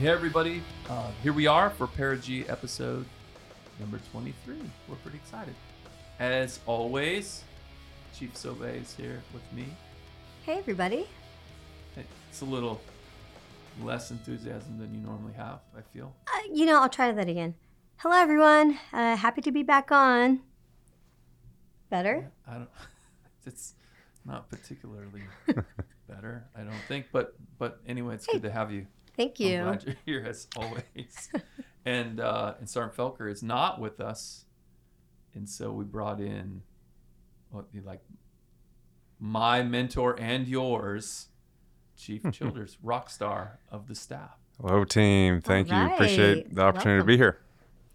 Hey, everybody. Uh, here we are for Perigee episode number 23. We're pretty excited. As always, Chief Sobe is here with me. Hey, everybody. It's a little less enthusiasm than you normally have, I feel. Uh, you know, I'll try that again. Hello, everyone. Uh, happy to be back on. Better? I don't. It's not particularly better, I don't think. But but anyway, it's Hey, good to have you. Thank I'm you. glad you're here as always. and uh, and Sergeant Felker is not with us, and so we brought in what be like my mentor and yours, Chief Childers, rock star of the staff. Hello, team. Thank you. Appreciate the opportunity Welcome. to be here.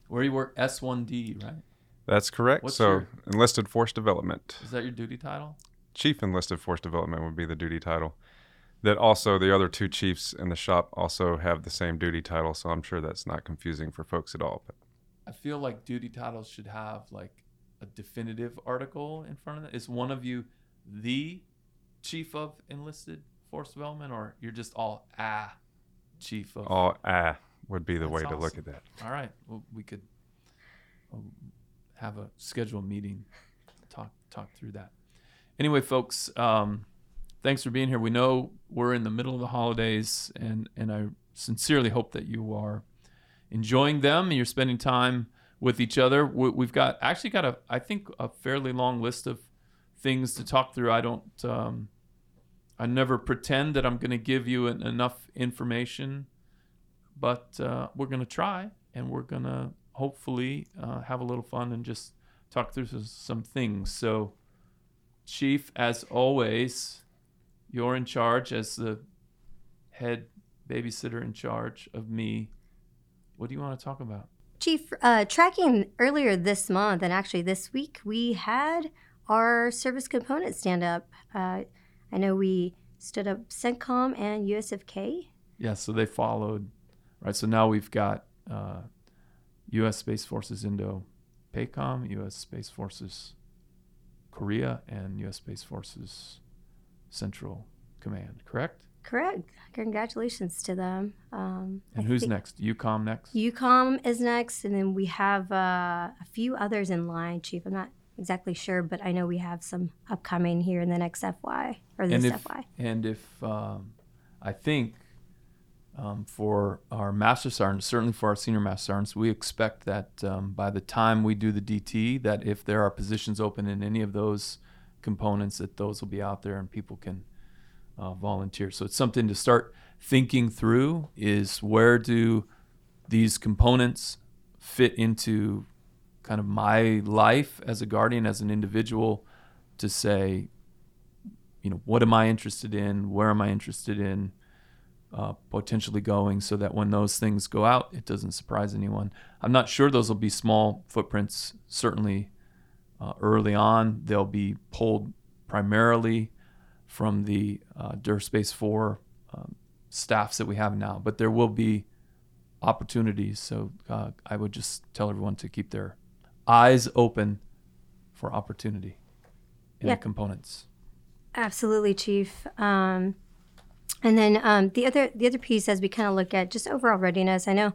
Where you work S1D, right? That's correct. What's so, your- enlisted force development. Is that your duty title? Chief enlisted force development would be the duty title. That also, the other two chiefs in the shop also have the same duty title. So, I'm sure that's not confusing for folks at all. But I feel like duty titles should have like a definitive article in front of it. Is one of you the chief of enlisted force development, or you're just all ah chief of? all ah would be the That's way to look at that. All right. Well, we could um, have a scheduled meeting, talk talk through that. Anyway, folks, um, thanks for being here. We know we're in the middle of the holidays, and and I sincerely hope that you are enjoying them and you're spending time with each other. We, we've got actually got a I think a fairly long list of things to talk through. I don't. Um, I never pretend that I'm going to give you en- enough information but uh, we're going to try and we're going to hopefully uh, have a little fun and just talk through some things. So, Chief, as always, you're in charge as the head babysitter in charge of me. What do you want to talk about? Chief, uh, tracking earlier this month and actually this week, we had our service component stand up. Uh, I know we stood up CENTCOM and USFK. Yeah, so they followed, right? So now we've got uh, U.S. Space Forces Indo PACOM, U.S. Space Forces Korea, and U.S. Space Forces Central Command, correct? Correct. Congratulations to them. Um, And I who's next? EUCOM next? EUCOM is next, and then we have uh, a few others in line, Chief. I'm not exactly sure, but I know we have some upcoming here in the next FY or this and if, FY. and if um, I think um, for our master sergeants, certainly for our senior master sergeants, we expect that um, by the time we do the DT, that if there are positions open in any of those components, that those will be out there and people can uh, volunteer. So it's something to start thinking through: is where do these components fit into kind of my life as a guardian, as an individual, to say, you know, what am I interested in? Where am I interested in? Uh, potentially going so that when those things go out, it doesn't surprise anyone. I'm not sure those will be small footprints. Certainly, uh, early on, they'll be pulled primarily from the uh, DUR Space Force um, staffs that we have now, but there will be opportunities. So uh, I would just tell everyone to keep their eyes open for opportunity in Yeah. the components. Absolutely, Chief. Um, and then um, the other the other piece, as we kind of look at just overall readiness, I know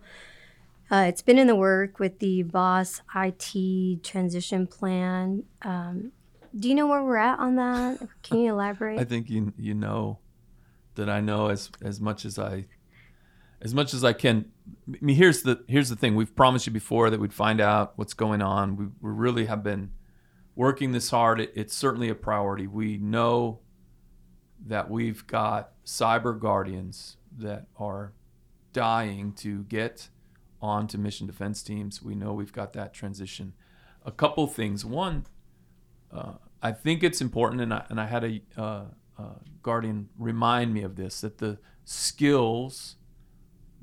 uh, it's been in the work with the Boss IT transition plan. Um, do you know where we're at on that? Can you elaborate? I think you you know that I know as as much as I as much as I can. I mean, here's the here's the thing. We've promised you before that we'd find out what's going on. We, we really have been working this hard. It, it's certainly a priority. We know that we've got cyber guardians that are dying to get onto mission defense teams. We know we've got that transition. A couple things. One, uh, I think it's important, and I, and I had a uh, uh, guardian remind me of this that the skills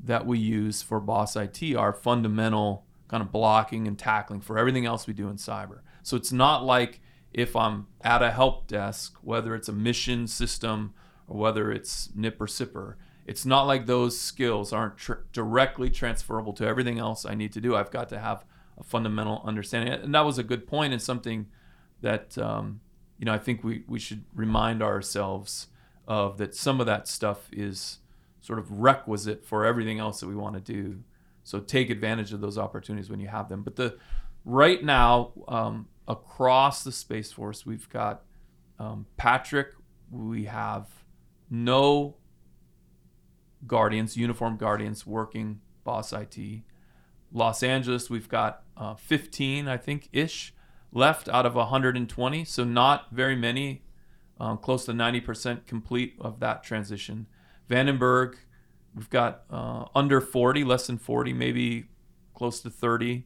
that we use for Boss IT are fundamental kind of blocking and tackling for everything else we do in cyber. So it's not like if I'm at a help desk, whether it's a mission system or whether it's NIPR or SIPR, it's not like those skills aren't tr- directly transferable to everything else I need to do. I've got to have a fundamental understanding. And that was a good point and something that, um, you know, I think we, we should remind ourselves of that some of that stuff is sort of requisite for everything else that we want to do. So take advantage of those opportunities when you have them. But the right now um, across the Space Force, we've got um, Patrick. We have no guardians, uniformed guardians working Boss IT. Los Angeles, we've got uh, 15, I think, ish left out of 120. So not very many, um, close to 90% complete of that transition. Vandenberg, we've got uh, under 40, less than 40, maybe close to 30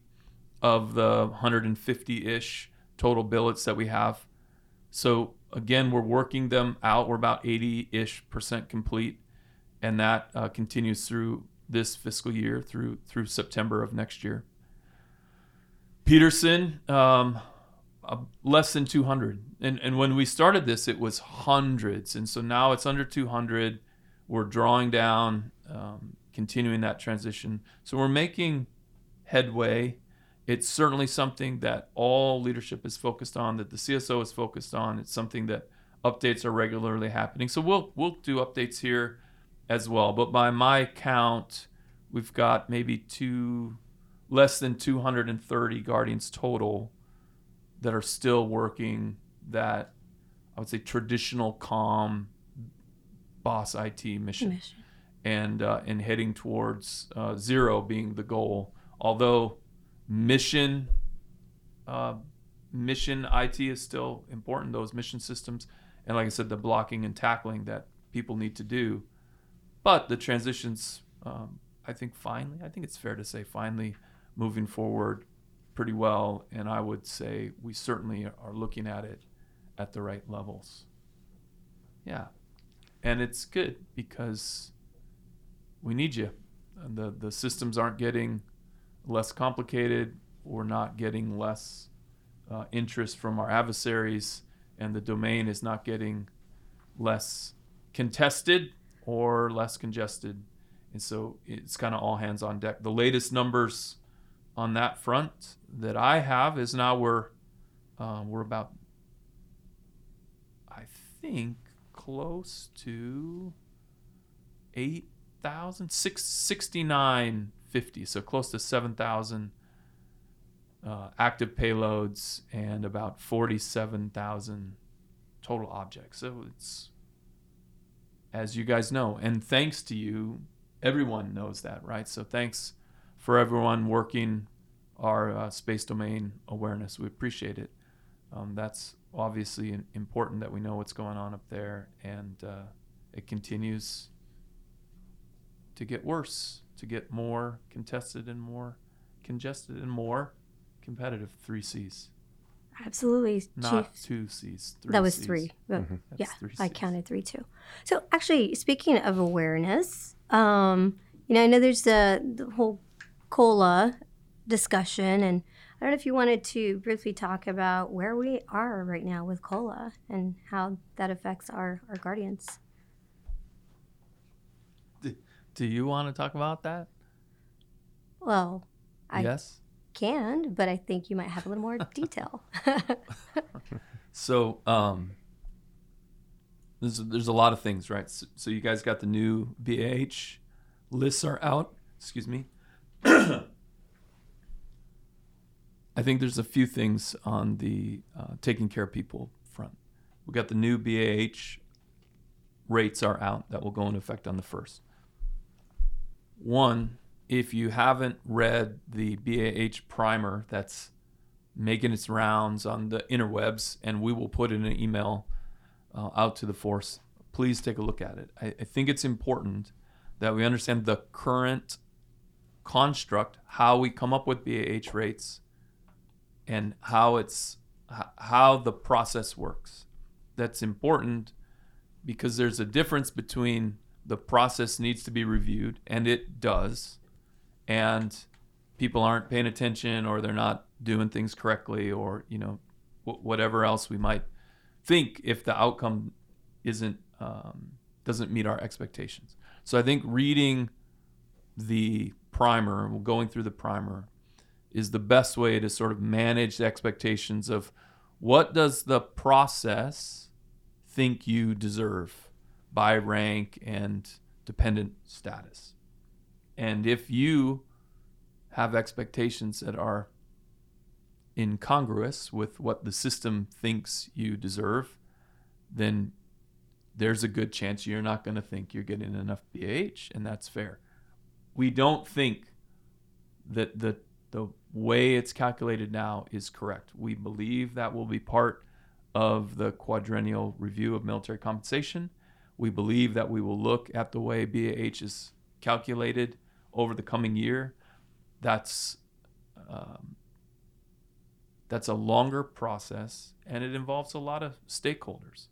of the 150 ish total billets that we have. So again, we're working them out. We're about 80 ish percent complete, and that uh, continues through this fiscal year through through September of next year. Peterson, um, uh, less than 200, and and when we started this, it was hundreds, and so now it's under 200. We're drawing down, um, continuing that transition. So we're making headway. It's certainly something that all leadership is focused on, that the CSO is focused on. It's something that updates are regularly happening. So we'll we'll do updates here as well. But by my count, we've got maybe two less than 230 guardians total that are still working that I would say traditional calm boss IT mission, Mission. and uh, and heading towards uh, zero being the goal. Although mission uh, mission IT is still important, those mission systems, and like I said, the blocking and tackling that people need to do. But the transitions, um, I think, finally, I think it's fair to say, finally moving forward pretty well. And I would say we certainly are looking at it at the right levels. Yeah. And it's good because we need you. And the, the systems aren't getting less complicated. We're not getting less uh, interest from our adversaries. And the domain is not getting less contested or less congested. And so it's kind of all hands on deck. The latest numbers on that front that I have is now we're uh, we're about I think close to 8,000, 6,950, so close to 7,000 uh, active payloads and about 47,000 total objects. So it's, as you guys know, and thanks to you, everyone knows that, right? So thanks for everyone working our uh, space domain awareness. We appreciate it. Um, that's obviously important that we know what's going on up there, and uh, it continues to get worse, to get more contested and more congested and more competitive. Three C's, Absolutely, not Chief. two C's. Three that was Cs. three. But Mhm. Yeah, three I counted three too. So actually, speaking of awareness, um, you know, I know there's the, the whole cola discussion, and I don't know if you wanted to briefly talk about where we are right now with cola and how that affects our our guardians. Do you want to talk about that? Well, I yes. Can, but I think you might have a little more detail. So, um, there's there's a lot of things, right? So, so you guys got the new BAH lists are out. Excuse me. I think there's a few things on the uh, taking care of people front. We got the new BAH rates are out that will go into effect on the first. One, if you haven't read the BAH primer that's making its rounds on the interwebs, and we will put in an email uh, out to the force. Please take a look at it. I, I think it's important that we understand the current construct, how we come up with BAH rates, and how it's how the process works. That's important because there's a difference between the process needs to be reviewed, and it does, and people aren't paying attention or they're not doing things correctly or you know wh- whatever else we might think if the outcome isn't um, doesn't meet our expectations so i think reading the primer going through the primer is the best way to sort of manage the expectations of what does the process think you deserve by rank and dependent status. And if you have expectations that are incongruous with what the system thinks you deserve, then there's a good chance you're not going to think you're getting enough BAH, and that's fair. We don't think that the the way it's calculated now is correct. We believe that will be part of the quadrennial review of military compensation. We believe that we will look at the way BAH is calculated over the coming year. That's um, that's a longer process and it involves a lot of stakeholders.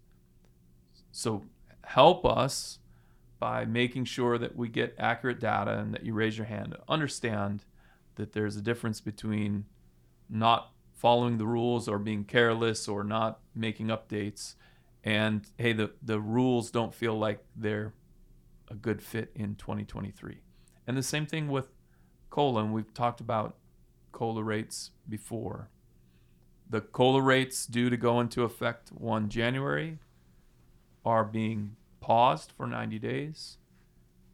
So help us by making sure that we get accurate data and that you raise your hand. Understand that there's a difference between not following the rules or being careless or not making updates and hey the, the rules don't feel like they're a good fit in 2023 and the same thing with cola and we've talked about cola rates before the cola rates due to go into effect 1 january are being paused for 90 days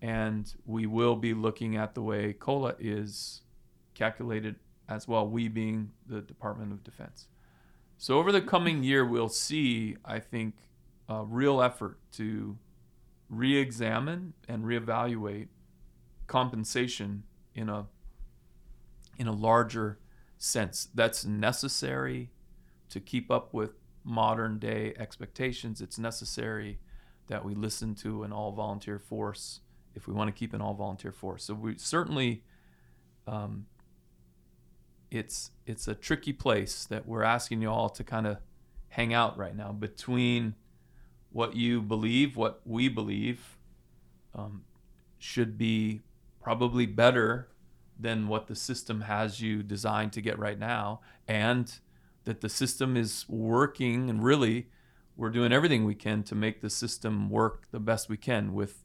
and we will be looking at the way cola is calculated as well, we being the Department of Defense. So over the coming year, we'll see, I think, a real effort to re-examine and reevaluate compensation in a in a larger sense. That's necessary to keep up with modern day expectations. It's necessary that we listen to an all volunteer force if we want to keep an all volunteer force. So we certainly um, it's it's a tricky place that we're asking you all to kind of hang out right now between what you believe, what we believe um, should be probably better than what the system has you designed to get right now, and that the system is working and really we're doing everything we can to make the system work the best we can with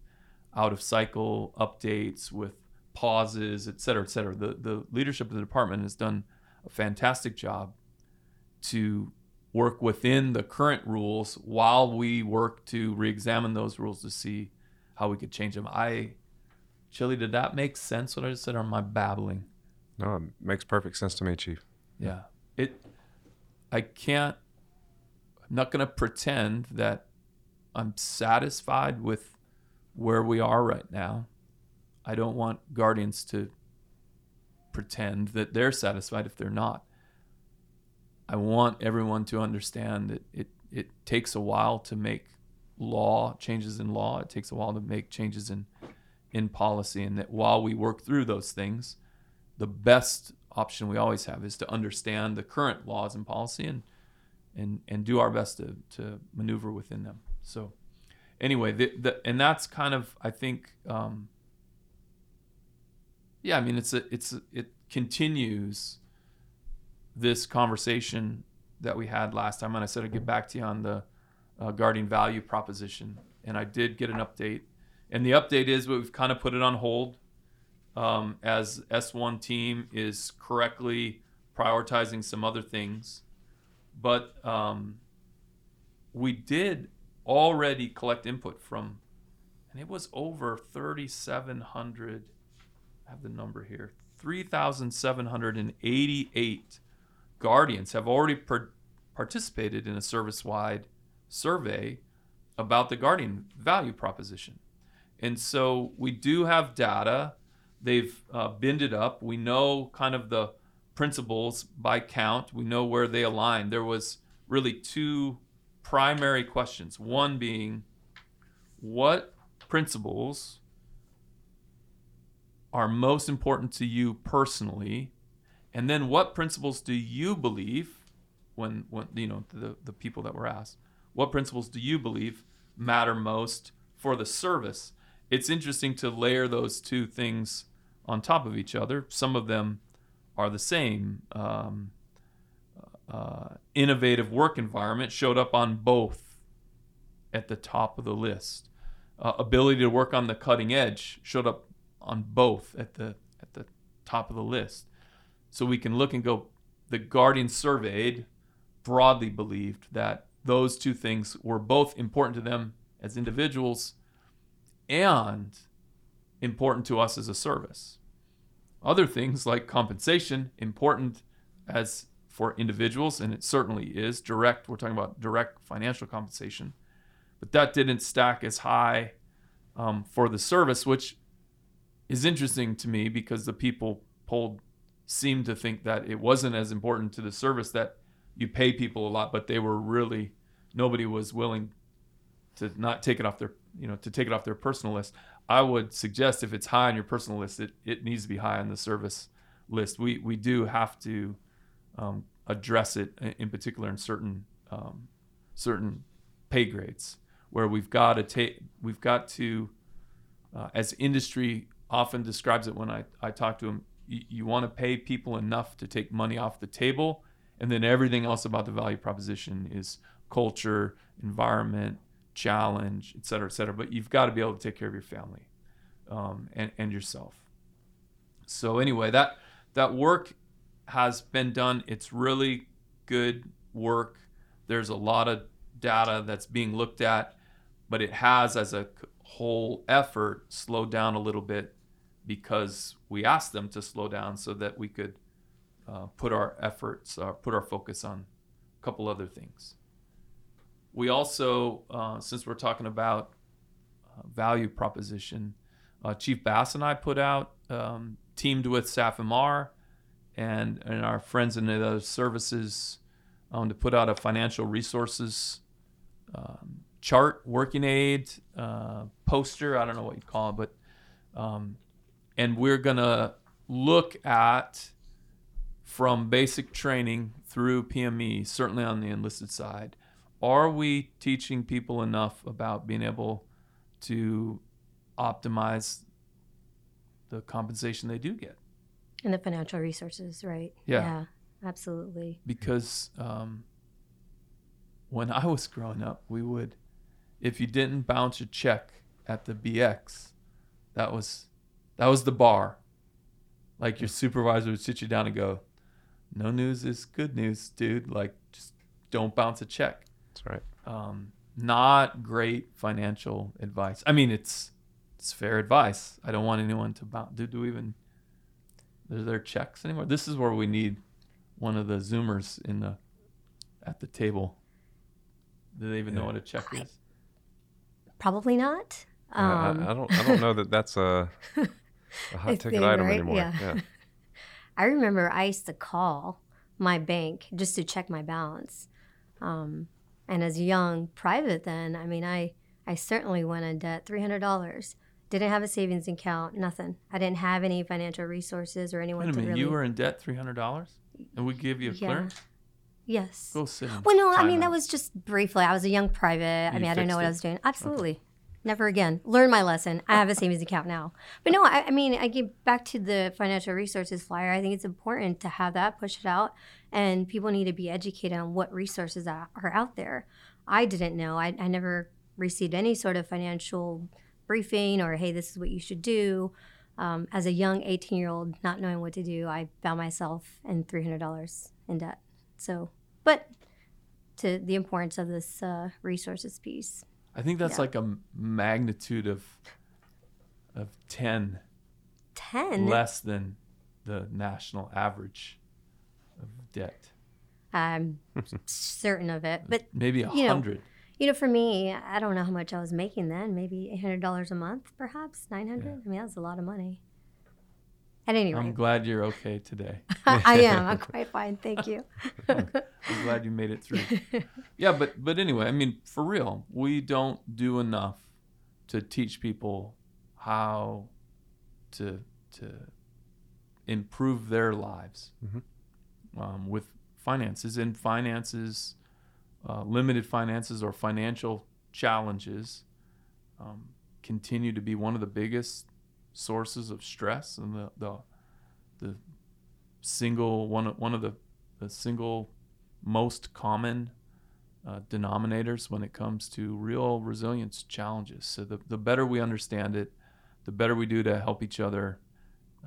out of cycle updates, with pauses, et cetera, et cetera. The, the leadership of the department has done a fantastic job to work within the current rules while we work to re-examine those rules to see how we could change them. I, Chili, did that make sense? What I just said, or am I babbling? No, it makes perfect sense to me, Chief. Yeah, it. I can't. I'm not going to pretend that I'm satisfied with where we are right now. I don't want guardians to pretend that they're satisfied if they're not. I want everyone to understand that it, it takes a while to make law changes in law. It takes a while to make changes in in policy, and that while we work through those things, the best option we always have is to understand the current laws and policy and and and do our best to to maneuver within them. So anyway, the, the and that's kind of I think um, yeah, I mean, it's a, it's a, it continues this conversation that we had last time, and I said I'd get back to you on the uh, guardian value proposition, and I did get an update, and the update is we've kind of put it on hold um, as S1 team is correctly prioritizing some other things, but um, we did already collect input from, and it was over 3,700 I have the number here 3,788 guardians have already per- participated in a service wide survey about the guardian value proposition. And so we do have data. They've uh, binned up. We know kind of the principles by count. We know where they align. There was really two primary questions. One being, what principles are most important to you personally and then what principles do you believe when when you know the the people that were asked what principles do you believe matter most for the service? It's interesting to layer those two things on top of each other. Some of them are the same. Um, uh, innovative work environment showed up on both at the top of the list. Uh, ability to work on the cutting edge showed up on both at the at the top of the list. So we can look and go the Guardian surveyed broadly believed that those two things were both important to them as individuals and important to us as a service. Other things like compensation, important as for individuals, and it certainly is direct. We're talking about direct financial compensation, but that didn't stack as high um, for the service, which is interesting to me because the people polled seemed to think that it wasn't as important to the service that you pay people a lot, but they were really nobody was willing to not take it off their you know to take it off their personal list. I would suggest if it's high on your personal list, it, it needs to be high on the service list. We we do have to um, address it in particular in certain um, certain pay grades where we've got to take we've got to uh, as industry often describes it when I, I talk to them you, want to pay people enough to take money off the table and then everything else about the value proposition is culture environment challenge et cetera et cetera but you've got to be able to take care of your family um, and, and yourself so anyway that that work has been done. It's really good work. There's a lot of data that's being looked at, but it has, as a whole effort, slowed down a little bit because we asked them to slow down so that we could uh, put our efforts, uh, put our focus on a couple other things. We also, uh, since we're talking about uh, value proposition, uh, Chief Bass and I put out, um, teamed with SAFMR and, and our friends in the other services um, to put out a financial resources um, chart, working aid, uh, poster. I don't know what you'd call it, but um, and we're gonna look at from basic training through PME, certainly on the enlisted side. Are we teaching people enough about being able to optimize the compensation they do get? And the financial resources, right? Yeah. absolutely. because um, when I was growing up, we would, if you didn't bounce a check at the BX, that was that was the bar. Like your supervisor would sit you down and go, "No news is good news, dude. Like just don't bounce a check." That's right. Um, not great financial advice. I mean, it's it's fair advice. I don't want anyone to bounce. Do, do we even are there checks anymore? This is where we need one of the Zoomers in the at the table. Do they even know what a check is? Probably not. I- I- Um, I, don't. I don't know that that's a, a hot ticket thing, item right? anymore. Yeah. Yeah. I remember I used to call my bank just to check my balance. Um, and as a young private, then I mean, I I certainly went in debt three hundred dollars. Didn't have a savings account, nothing. I didn't have any financial resources or anyone Wait a to minute, really. you were in debt three hundred dollars, and we give you a Yeah. clearance. yes. Go sit. Well, no, I mean timeout. that was just briefly. I was a young private. I mean, I didn't know what it? I was doing. Absolutely, never again. Learn my lesson. I have a savings account now. But no, I, I mean, I get back to the financial resources flyer. I think it's important to have that, push it out, and people need to be educated on what resources are out there. I didn't know. I, I never received any sort of financial briefing or hey, this is what you should do. Um, as a young 18 year old, not knowing what to do, I found myself in $300 in debt. So, but to the importance of this uh, resources piece. I think that's Yeah. like a magnitude of of ten 10. less than the national average of debt. I'm certain of it. But, Maybe a you know, hundred. you know, for me, I don't know how much I was making then. Maybe $800 a month, perhaps 900 I mean, that's a lot of money. At any I'm glad you're okay today. I am. I'm quite fine. Thank you. I'm glad you made it through. Yeah, but but anyway, I mean, for real, we don't do enough to teach people how to to improve their lives Mhm. um, with finances and finances, uh, limited finances or financial challenges um, continue to be one of the biggest sources of stress and the the, the single one one of the the single most common uh, denominators when it comes to real resilience challenges. So the, the better we understand it, the better we do to help each other,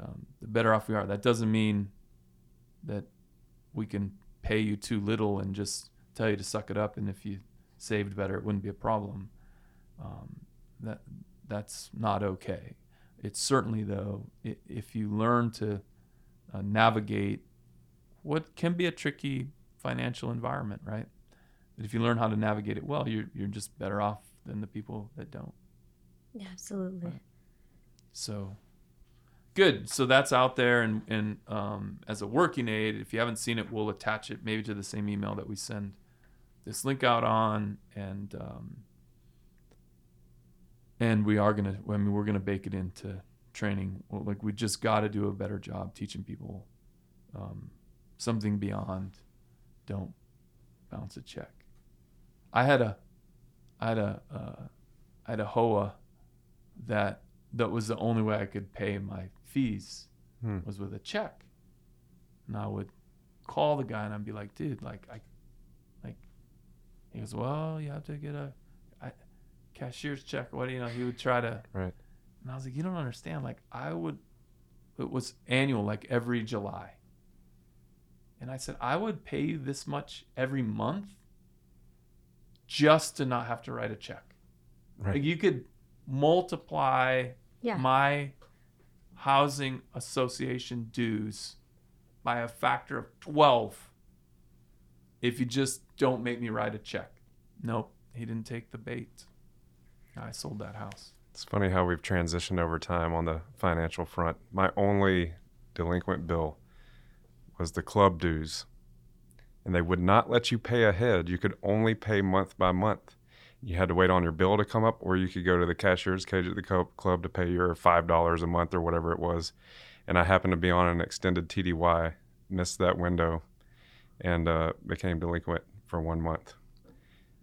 um, the better off we are. That doesn't mean that we can pay you too little and just tell you to suck it up, and if you saved better, it wouldn't be a problem. Um, that that's not okay. It's certainly though if you learn to uh, navigate what can be a tricky financial environment, right? But if you learn how to navigate it well, you're you're just better off than the people that don't. Yeah, absolutely. So good. So that's out there, and and um, as a working aid, if you haven't seen it, we'll attach it maybe to the same email that we send this link out on, and um, and we are gonna. I mean, we're gonna bake it into training. Well, like we just got to do a better job teaching people um, something beyond. Don't bounce a check. I had a, I had a, uh, I had a hoa that that was the only way I could pay my fees Hmm. was with a check. And I would call the guy and I'd be like, dude, like I like he goes, Well, you have to get a, cashier's check. What do you know? He would try to Right. and I was like, You don't understand. Like I would it was annual, like every July. And I said, I would pay you this much every month just to not have to write a check. Right. Like you could multiply Yeah. my housing association dues by a factor of 12 if you just don't make me write a check. Nope, he didn't take the bait. I sold that house. It's funny how we've transitioned over time on the financial front. My only delinquent bill was the club dues. And they would not let you pay ahead. You could only pay month by month. You had to wait on your bill to come up, or you could go to the cashier's cage at the club to pay your $5 a month or whatever it was. And I happened to be on an extended TDY, missed that window, and uh, became delinquent for one month.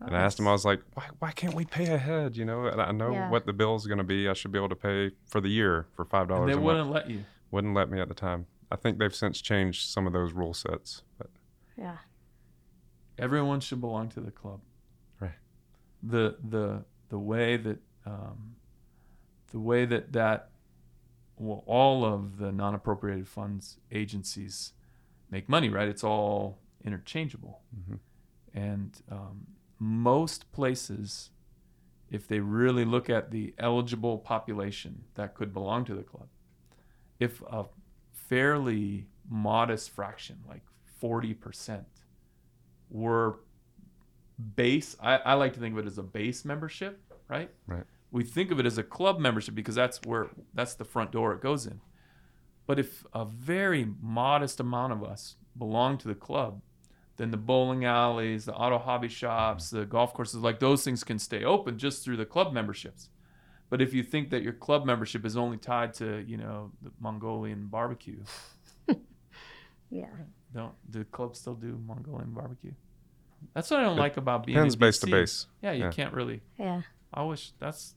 And I asked him, I was like, why, why can't we pay ahead? You know, and I know Yeah. what the bill's going to be. I should be able to pay for the year for $5 And they a wouldn't month. let you. Wouldn't let me at the time. I think they've since changed some of those rule sets. But Yeah. Everyone should belong to the club. Right. The the the way that um, the way that that well, all of the non-appropriated funds agencies make money, right? It's all interchangeable, Mhm. and um, most places, if they really look at the eligible population that could belong to the club, if a fairly modest fraction, like forty percent, were base I, I like to think of it as a base membership right Right. we think of it as a club membership because that's where that's the front door it goes in but if a very modest amount of us belong to the club then the bowling alleys the auto hobby shops the golf courses like those things can stay open just through the club memberships but if you think that your club membership is only tied to you know the mongolian barbecue Yeah. don't do clubs still do Mongolian barbecue? That's what I don't like about being depends in base to base. Yeah, you Yeah. can't really. Yeah. I wish that's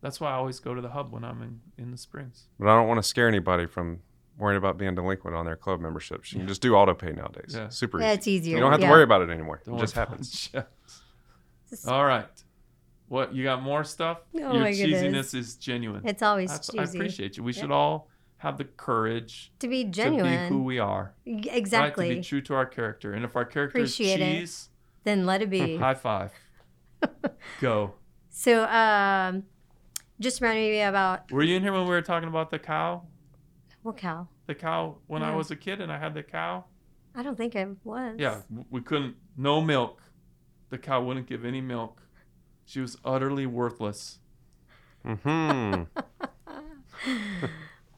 that's why I always go to the hub when I'm in in the springs. But I don't want to scare anybody from worrying about being delinquent on their club memberships. You can just do auto pay nowadays. Yeah. Super Yeah, easy. it's easier. You don't have yeah. to worry about it anymore. Don't it just happens. All right. What you got more stuff? Oh Your my cheesiness goodness. is genuine. It's always That's- cheesy. I appreciate you. We Yeah. should all have the courage to be genuine, to genuine. be who we are. exactly, Right? To be true to our character. And if our character Appreciate it. is cheese, then let it be. high five. Go. so, um, just reminded me about Were you in here when we were talking about the cow? What cow? the cow when I was a kid and I had the cow. I don't think I was. Yeah, we couldn't. No milk. The cow wouldn't give any milk. She was utterly worthless. hmm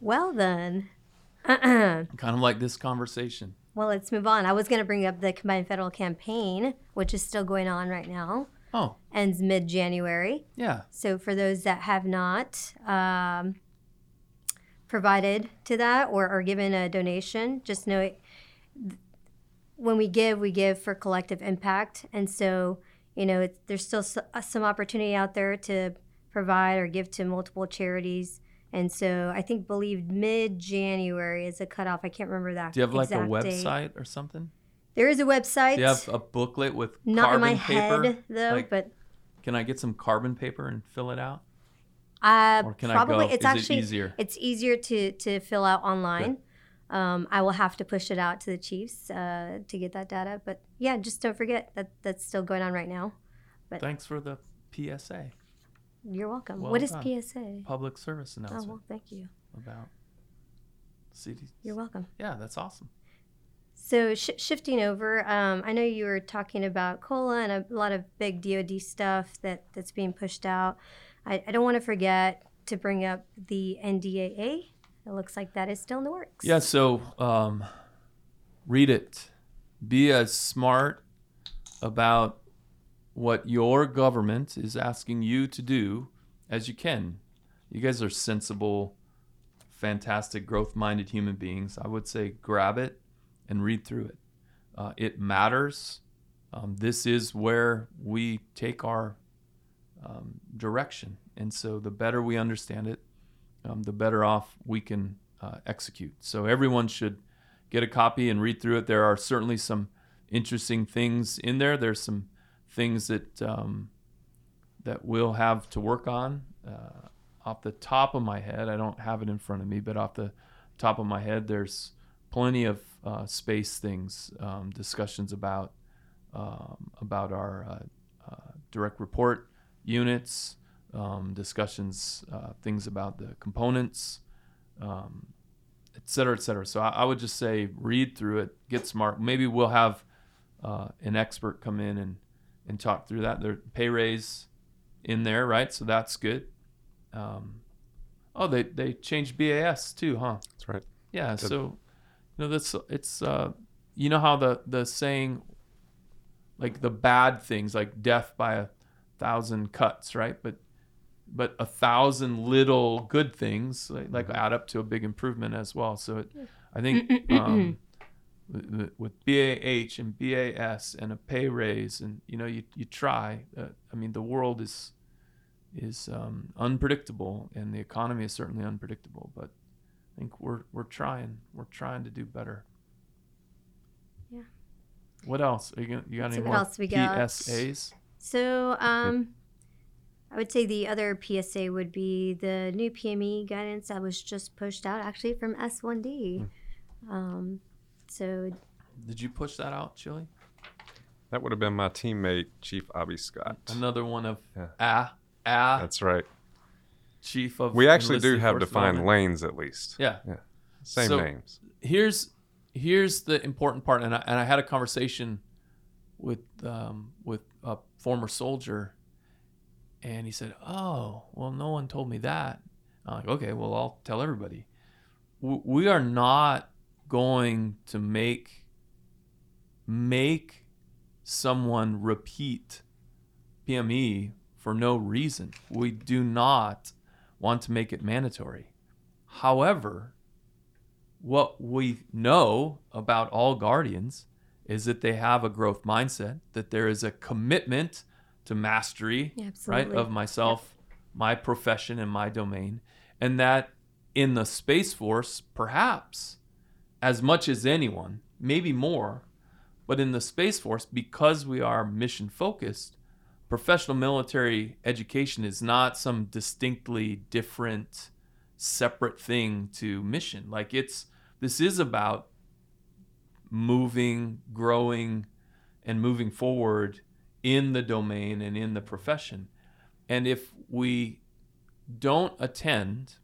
Well then. Kind of like this conversation. well, let's move on. I was going to bring up the combined federal campaign, which is still going on right now. Oh, Ends mid January. yeah. So for those that have not um, provided to that or are given a donation, just know it, when we give, we give for collective impact, and so you know it's, there's still uh, some opportunity out there to provide or give to multiple charities. And so I think believe mid January is a cutoff. I can't remember that. Do you have like a exact date. website or something? There is a website. Do you have a booklet with not in my paper? head though, Like, but Can I get some carbon paper and fill it out? Uh, Or can I go- it's is it actually easier? it's easier to to fill out online. Um, I will have to push it out to the chiefs uh, to get that data, but yeah, just don't forget that that's still going on right now. But Thanks for the PSA. You're welcome. Well what is done. PSA? Public service announcement. Oh, well, thank you. about cities. You're welcome. Yeah, that's awesome. So sh- shifting over, um, I know you were talking about COLA and a lot of big DoD stuff that, that's being pushed out. I, I don't want to forget to bring up the NDAA. It looks like that is still in the works. Yeah, so um, read it. Be as smart about what your government is asking you to do as you can. You guys are sensible, fantastic, growth minded human beings. I would say grab it and read through it. Uh, it matters. Um, this is where we take our um, direction. And so the better we understand it, um, the better off we can uh, execute. So everyone should get a copy and read through it. There are certainly some interesting things in there. There's some things that um, that we'll have to work on. Uh, off the top of my head, I don't have it in front of me, but off the top of my head, there's plenty of uh, space things, um, discussions about um, about our uh, uh, direct report units, um, discussions, uh, things about the components, um, et cetera, et cetera. So I, I would just say read through it, get smart. Maybe we'll have uh, an expert come in and, and talk through that. Their pay raise in there, right? So that's good. Um, oh, they, they changed BAS too, huh? That's right. Yeah. Good. So, you know, that's it's uh, you know how the the saying, like the bad things, like death by a thousand cuts, right? But but a thousand little good things like, like add up to a big improvement as well. So it, I think um, with, BAH and BAS and a pay raise, and you know, you you try. Uh, I mean, the world is is um, unpredictable, and the economy is certainly unpredictable. But I think we're we're trying. We're trying to do better. Yeah. What else? Are you you got Let's any more else we got. PSAs? So, um, I would say the other PSA would be the new PME guidance that was just pushed out, actually from S1D. Um, so, Did you push that out, Chili? That would have been my teammate, Chief Abby Scott. Another one of Yeah. ah ah That's right. chief of. We actually do have defined Development. lanes at least. Yeah. Same So- names. here's here's the important part, and I, and I had a conversation with um, with a former soldier, and he said, "Oh, well, no one told me that." I'm like, "Okay, well, I'll tell everybody. We are not going to make make someone repeat PME for no reason. We do not want to make it mandatory. However, what we know about all guardians is that they have a growth mindset, that there is a commitment to mastery, Yeah, right, of myself, my profession, and my domain, and that in the Space Force, perhaps as much as anyone, maybe more, but in the Space Force, because we are mission focused, professional military education is not some distinctly different, separate thing to mission. Like it's, this is about moving, growing, and moving forward in the domain and in the profession. And if we don't attend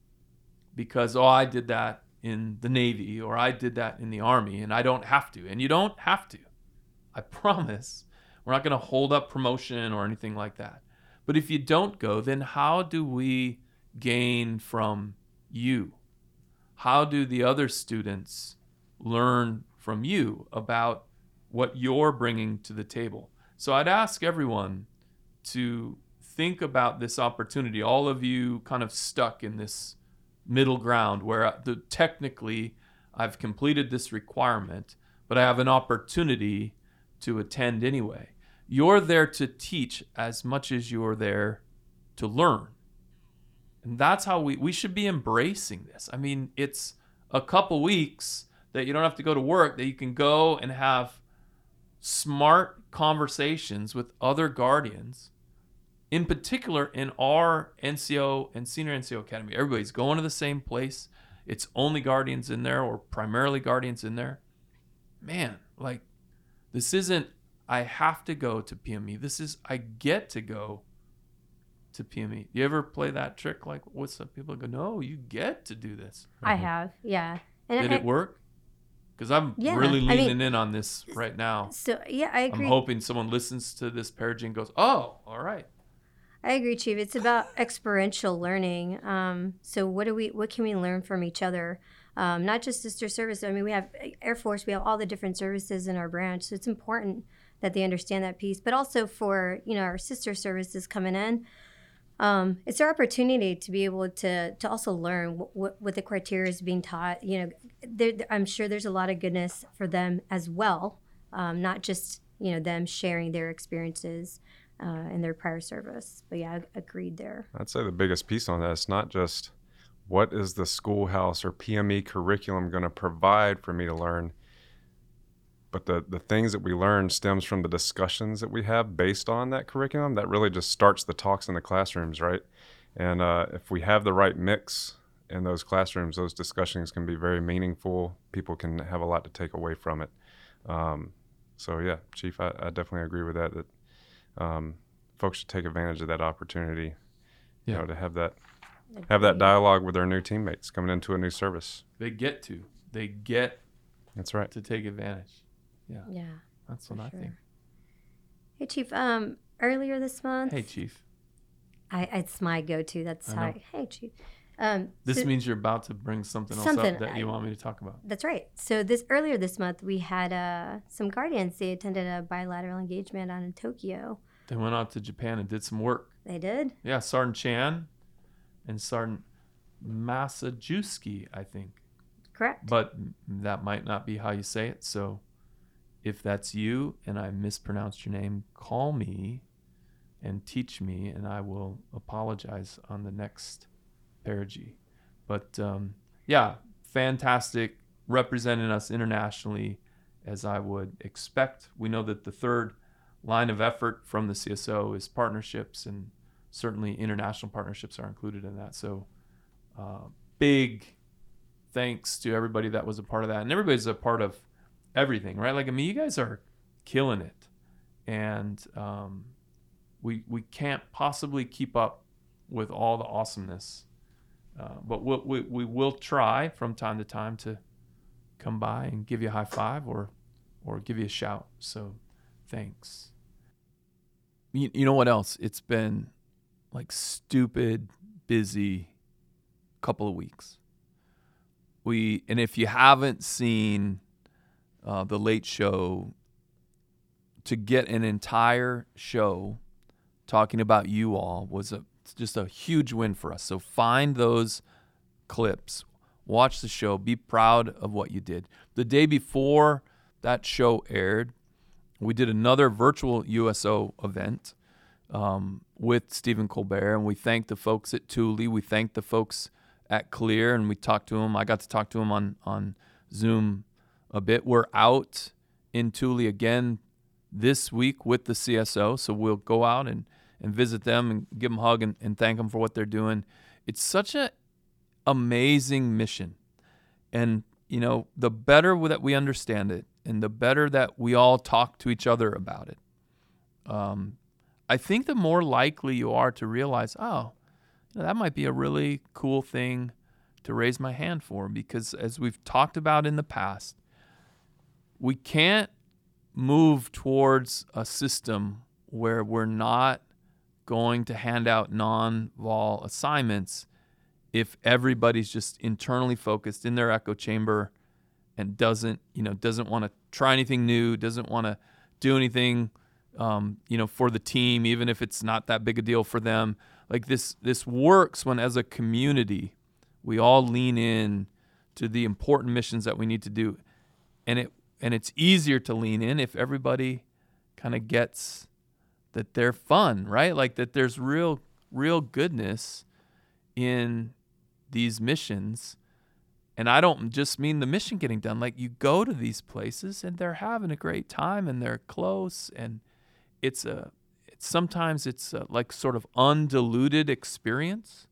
because, oh, I did that in the Navy or I did that in the Army and I don't have to, and you don't have to, I promise. We're not going to hold up promotion or anything like that. But if you don't go, then how do we gain from you? How do the other students learn from you about what you're bringing to the table? So I'd ask everyone to think about this opportunity. All of you kind of stuck in this middle ground where uh, the, technically I've completed this requirement, but I have an opportunity to attend anyway. You're there to teach as much as you're there to learn. And that's how we, we should be embracing this. I mean, it's a couple weeks that you don't have to go to work, that you can go and have smart conversations with other guardians, in particular in our NCO and senior NCO academy. Everybody's going to the same place. It's only guardians in there or primarily guardians in there. Man, like this isn't I have to go to PME. This is I get to go to PME. You ever play that trick? Like, what's up? people go, no, you get to do this. I mm-hmm. have, yeah. And Did I, it work? Because I'm Yeah, really I mean- leaning in on this right now. So yeah, I I'm hoping someone listens to this Perigee and goes, oh, all right. I agree, Chief. It's about experiential learning. Um, so what do we? What can we learn from each other? Um, not just sister service. I mean, we have Air Force. We have all the different services in our branch. So it's important that they understand that piece. But also for you know our sister services coming in, um, it's our opportunity to be able to to also learn what, what, the criteria is being taught. You know, I'm sure there's a lot of goodness for them as well, um, not just you know them sharing their experiences uh, in their prior service. But yeah, I agreed there. I'd say the biggest piece on that is not just what is the schoolhouse or PME curriculum going to provide for me to learn, but the, the things that we learn stems from the discussions that we have based on that curriculum. That really just starts the talks in the classrooms, right? And uh, if we have the right mix in those classrooms, those discussions can be very meaningful. People can have a lot to take away from it. Um, so yeah, Chief, I, I definitely agree with that. That um, folks should take advantage of that opportunity, you know, to have that have that dialogue with their new teammates coming into a new service. They get to. They get That's right. to take advantage. Yeah. Yeah. That's what For I think. Hey, Chief. Um, earlier this month, Hey, Chief. I, it's my go-to. That's I how. I, hey, Chief. Um, This so- means you're about to bring something else up that you want me to talk about. That's right. So this earlier this month, we had uh, some guardians. They attended a bilateral engagement on in Tokyo. They went out to Japan and did some work. They did. Yeah, Sergeant Chan and Sergeant Masajewski, I think. Correct. But that might not be how you say it. So if that's you and I mispronounced your name, call me and teach me, and I will apologize on the next Perigee. But um, yeah, fantastic representing us internationally as I would expect. We know that the third line of effort from the CSO is partnerships, and certainly international partnerships are included in that. So uh, big thanks to everybody that was a part of that, and everybody's a part of everything, right? Like I mean, you guys are killing it, and um, we we can't possibly keep up with all the awesomeness, uh, but we'll, we we will try from time to time to come by and give you a high five or or give you a shout. So thanks. You, you know what else? It's been like stupid busy couple of weeks. We and if you haven't seen uh, the Late Show, to get an entire show talking about you all was a just a huge win for us. So find those clips, watch the show, be proud of what you did. The day before that show aired, we did another virtual USO event um, with Stephen Colbert, and we thanked the folks at Thule. We thanked the folks at Clear, and we talked to them. I got to talk to them on on Zoom a bit. We're out in Thule again this week with the CSO, so we'll go out and and visit them and give them a hug and, and thank them for what they're doing. It's such a amazing mission, and you know the better that we understand it, and the better that we all talk to each other about it. Um, I think the more likely you are to realize, oh, that might be a really cool thing to raise my hand for because as we've talked about in the past, we can't move towards a system where we're not going to hand out non-vol assignments if everybody's just internally focused in their echo chamber and doesn't, you know, doesn't want to try anything new, doesn't want to do anything um, you know, for the team, even if it's not that big a deal for them. Like this, this works when, as a community, we all lean in to the important missions that we need to do, and it and it's easier to lean in if everybody kind of gets that they're fun, right? Like that there's real, real goodness in these missions. And I don't just mean the mission getting done. Like you go to these places and they're having a great time and they're close and it's a it's, sometimes it's a, like sort of undiluted experience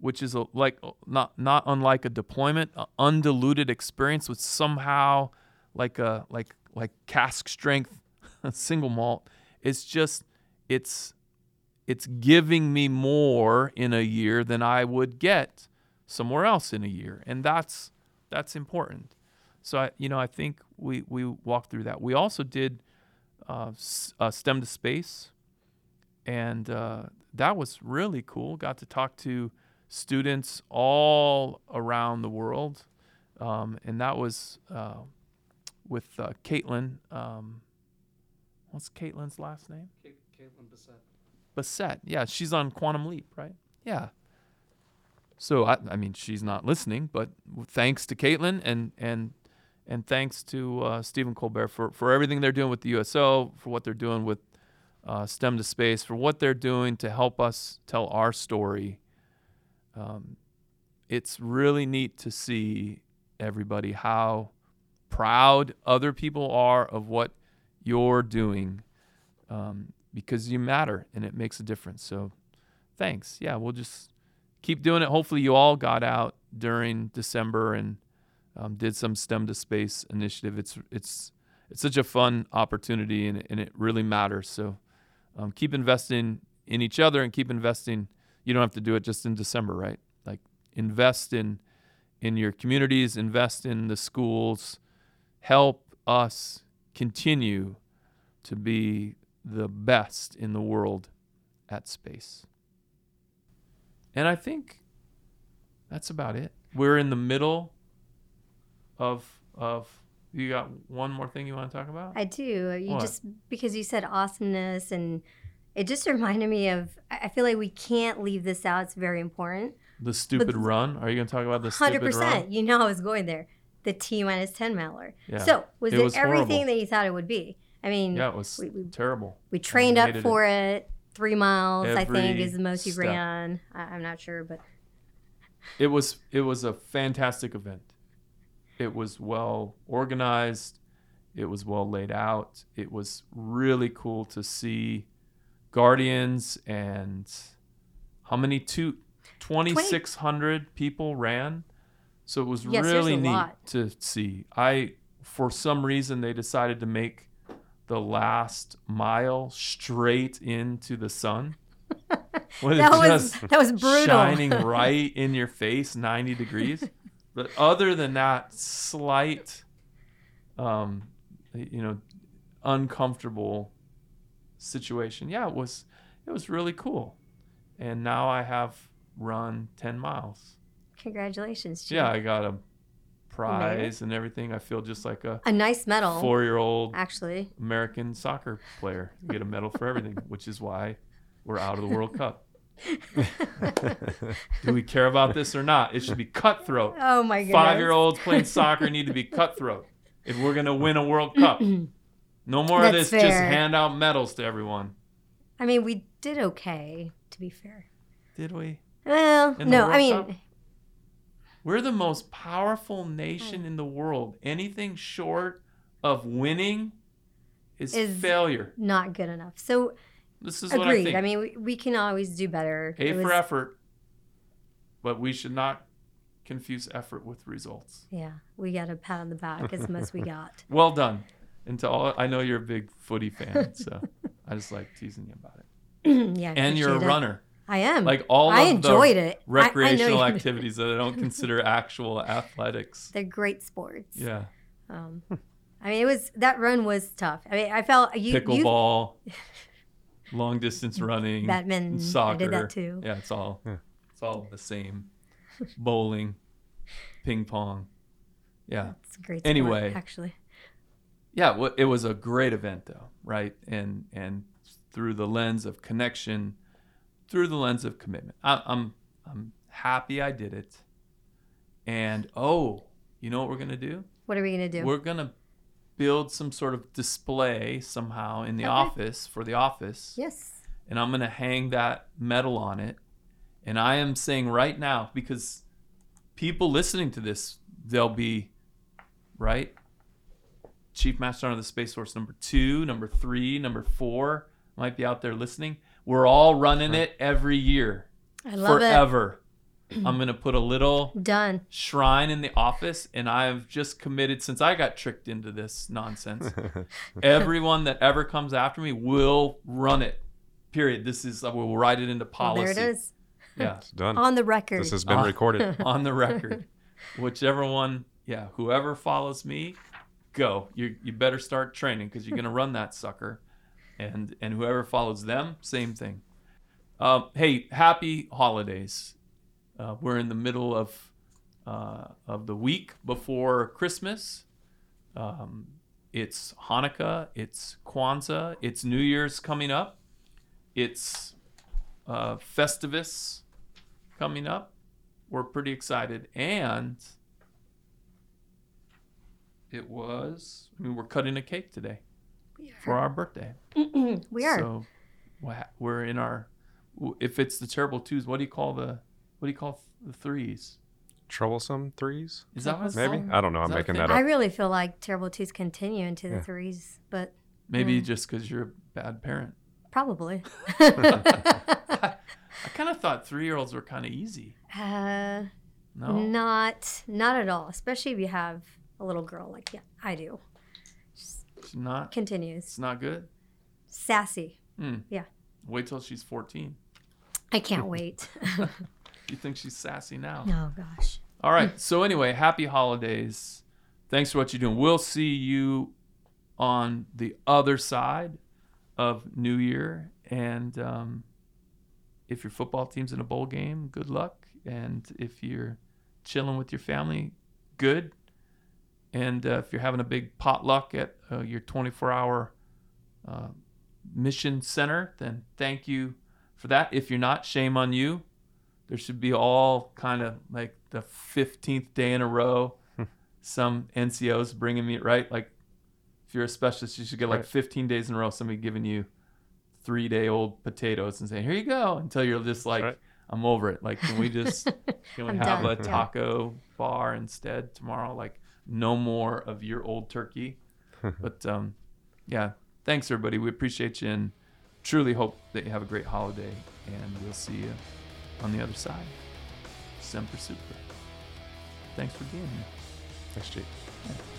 which is a, like not not unlike a deployment a undiluted experience with somehow like a like like cask strength single malt it's just it's it's giving me more in a year than I would get somewhere else in a year, and that's that's important. So I, you know, I think we we walked through that. We also did uh, uh, STEM to space, and uh, that was really cool. Got to talk to students all around the world, um, and that was uh, with uh, Caitlin. Um, what's Caitlin's last name? Caitlin Bissett. Bassett. Yeah, she's on Quantum Leap, right? Yeah. So I, I mean, she's not listening, but thanks to Caitlin and and and thanks to uh, Stephen Colbert for for everything they're doing with the USO, for what they're doing with uh, STEM to Space, for what they're doing to help us tell our story. Um, it's really neat to see everybody how proud other people are of what you're doing. Um, because you matter and it makes a difference. So thanks. Yeah, we'll just keep doing it. Hopefully, you all got out during December and um, did some STEM to Space initiative. It's it's it's such a fun opportunity and, and it really matters. So um, keep investing in each other and keep investing. You don't have to do it just in December, right? Like invest in in your communities, invest in the schools, help us continue to be the best in the world at space. And I think that's about it. We're in the middle of of you got one more thing you want to talk about? I do. You What? just because you said awesomeness and it just reminded me of I feel like we can't leave this out. It's very important. the stupid but- run. Are you going to talk about the Hundred stupid run? percent. You know I was going there. The T minus ten miler. Yeah. So was It it, was everything horrible. that you thought it would be? I mean, Yeah, it was we, we, terrible. we trained up hated it. for it. Three miles, I think, is the most you step. ran. I, I'm not sure, but It was it was a fantastic event. It was well organized. It was well laid out. It was really cool to see Guardians and how many two 2600 people ran. So it was Yes, really neat lot. to see. I for some reason they decided to make the last mile straight into the sun. With that was just that was brutal. shining right in your face 90 degrees but other than that slight um you know uncomfortable situation yeah it was it was really cool and now i have run 10 miles Congratulations, Chief. yeah i got a prize and everything i feel just like a A nice medal, four-year-old actually. american soccer player you get a medal for everything which is why we're out of the world cup do we care about this or not it should be cutthroat Oh my goodness. Five year olds playing soccer need to be cutthroat if we're going to win a World Cup. No more of That's this just hand out medals to everyone. I mean, we did okay, to be fair. Did we? Well, no, I mean, Cup? We're the most powerful nation hmm. in the world. Anything short of winning is, Is- failure. not good enough. So This is what I agreed. think. I, mean, we, we can always do better. A It for was- effort, but we should not confuse effort with results. Yeah, we got a pat on the back as most we got. Well done. And to all, I know you're a big footy fan, so I just like teasing you about it. yeah, I And you're a runner. I am. Like all I of enjoyed the it. I- I recreational activities that I don't consider actual athletics. They're great sports. Yeah, Um, I mean, it was that run was tough. I mean, I felt you, you pickleball, long distance running, Badminton. soccer. I did that too. Yeah, it's all Yeah. it's all the same. Bowling, ping pong. Yeah, It's a great. Sport, Anyway. actually, yeah. wa- It was a great event though, right? And and through the lens of connection, through the lens of commitment. I, I'm I'm happy I did it. And oh, you know what we're gonna do? what are we gonna do? We're gonna build some sort of display somehow in the Okay. office for the office, yes. and I'm gonna hang that medal on it. And I am saying right now because people listening to this, they'll be right. Chief Master of the Space Force number two, number three, number four might be out there listening. We're all running it every year, I love forever. I'm gonna put a little. Done. shrine in the office and I've just committed since I got tricked into this nonsense. Everyone that ever comes after me will run it. Period. This is we'll write it into Well, policy. there it is. Yeah, It's done. On the record. this has been Uh, recorded. on the record. Whichever one, yeah, whoever follows me, go. You you better start training because you're gonna run that sucker, and and whoever follows them, same thing. Um, hey, happy holidays. Uh, we're in the middle of uh, of the week before Christmas. Um, it's Hanukkah. It's Kwanzaa. It's New Year's coming up. It's uh, Festivus coming up. We're pretty excited. And it was, I mean, we're cutting a cake today for our birthday. we are. So we're in our, if it's the terrible twos, what do you call the, what do you call the threes? Troublesome threes? Is that what Maybe? I don't know. Is I'm that making that up. I really feel like terrible twos continue into the Yeah. threes, but Maybe Mm. just because you're a bad parent. probably. I, I kind of thought three year olds were kind of easy. uh, No? Not, not at all. Especially if you have a little girl like yeah, I do. It's not, Continues it's not good. sassy. Hmm. Yeah. Wait till she's 14. I can't wait. You think she's sassy now? oh gosh. All right. So anyway, happy holidays. Thanks for what you're doing. We'll see you on the other side of New Year. And um, if your football team's in a bowl game, good luck. And if you're chilling with your family, good. And uh, if you're having a big potluck at uh, your 24-hour uh, mission center, then thank you for that. If you're not, shame on you there should be all kind of like the 15th day in a row some ncos bringing me right like if you're a specialist you should get like Right. 15 days in a row somebody giving you three day old potatoes and saying here you go until you're just like Right. i'm over it like can we just can we I'm have done. a Yeah. taco bar instead tomorrow like no more of your old turkey but um yeah thanks everybody we appreciate you and truly hope that you have a great holiday and we'll see you on the other side. Semper Super. Thanks for being here. Thanks, Chief.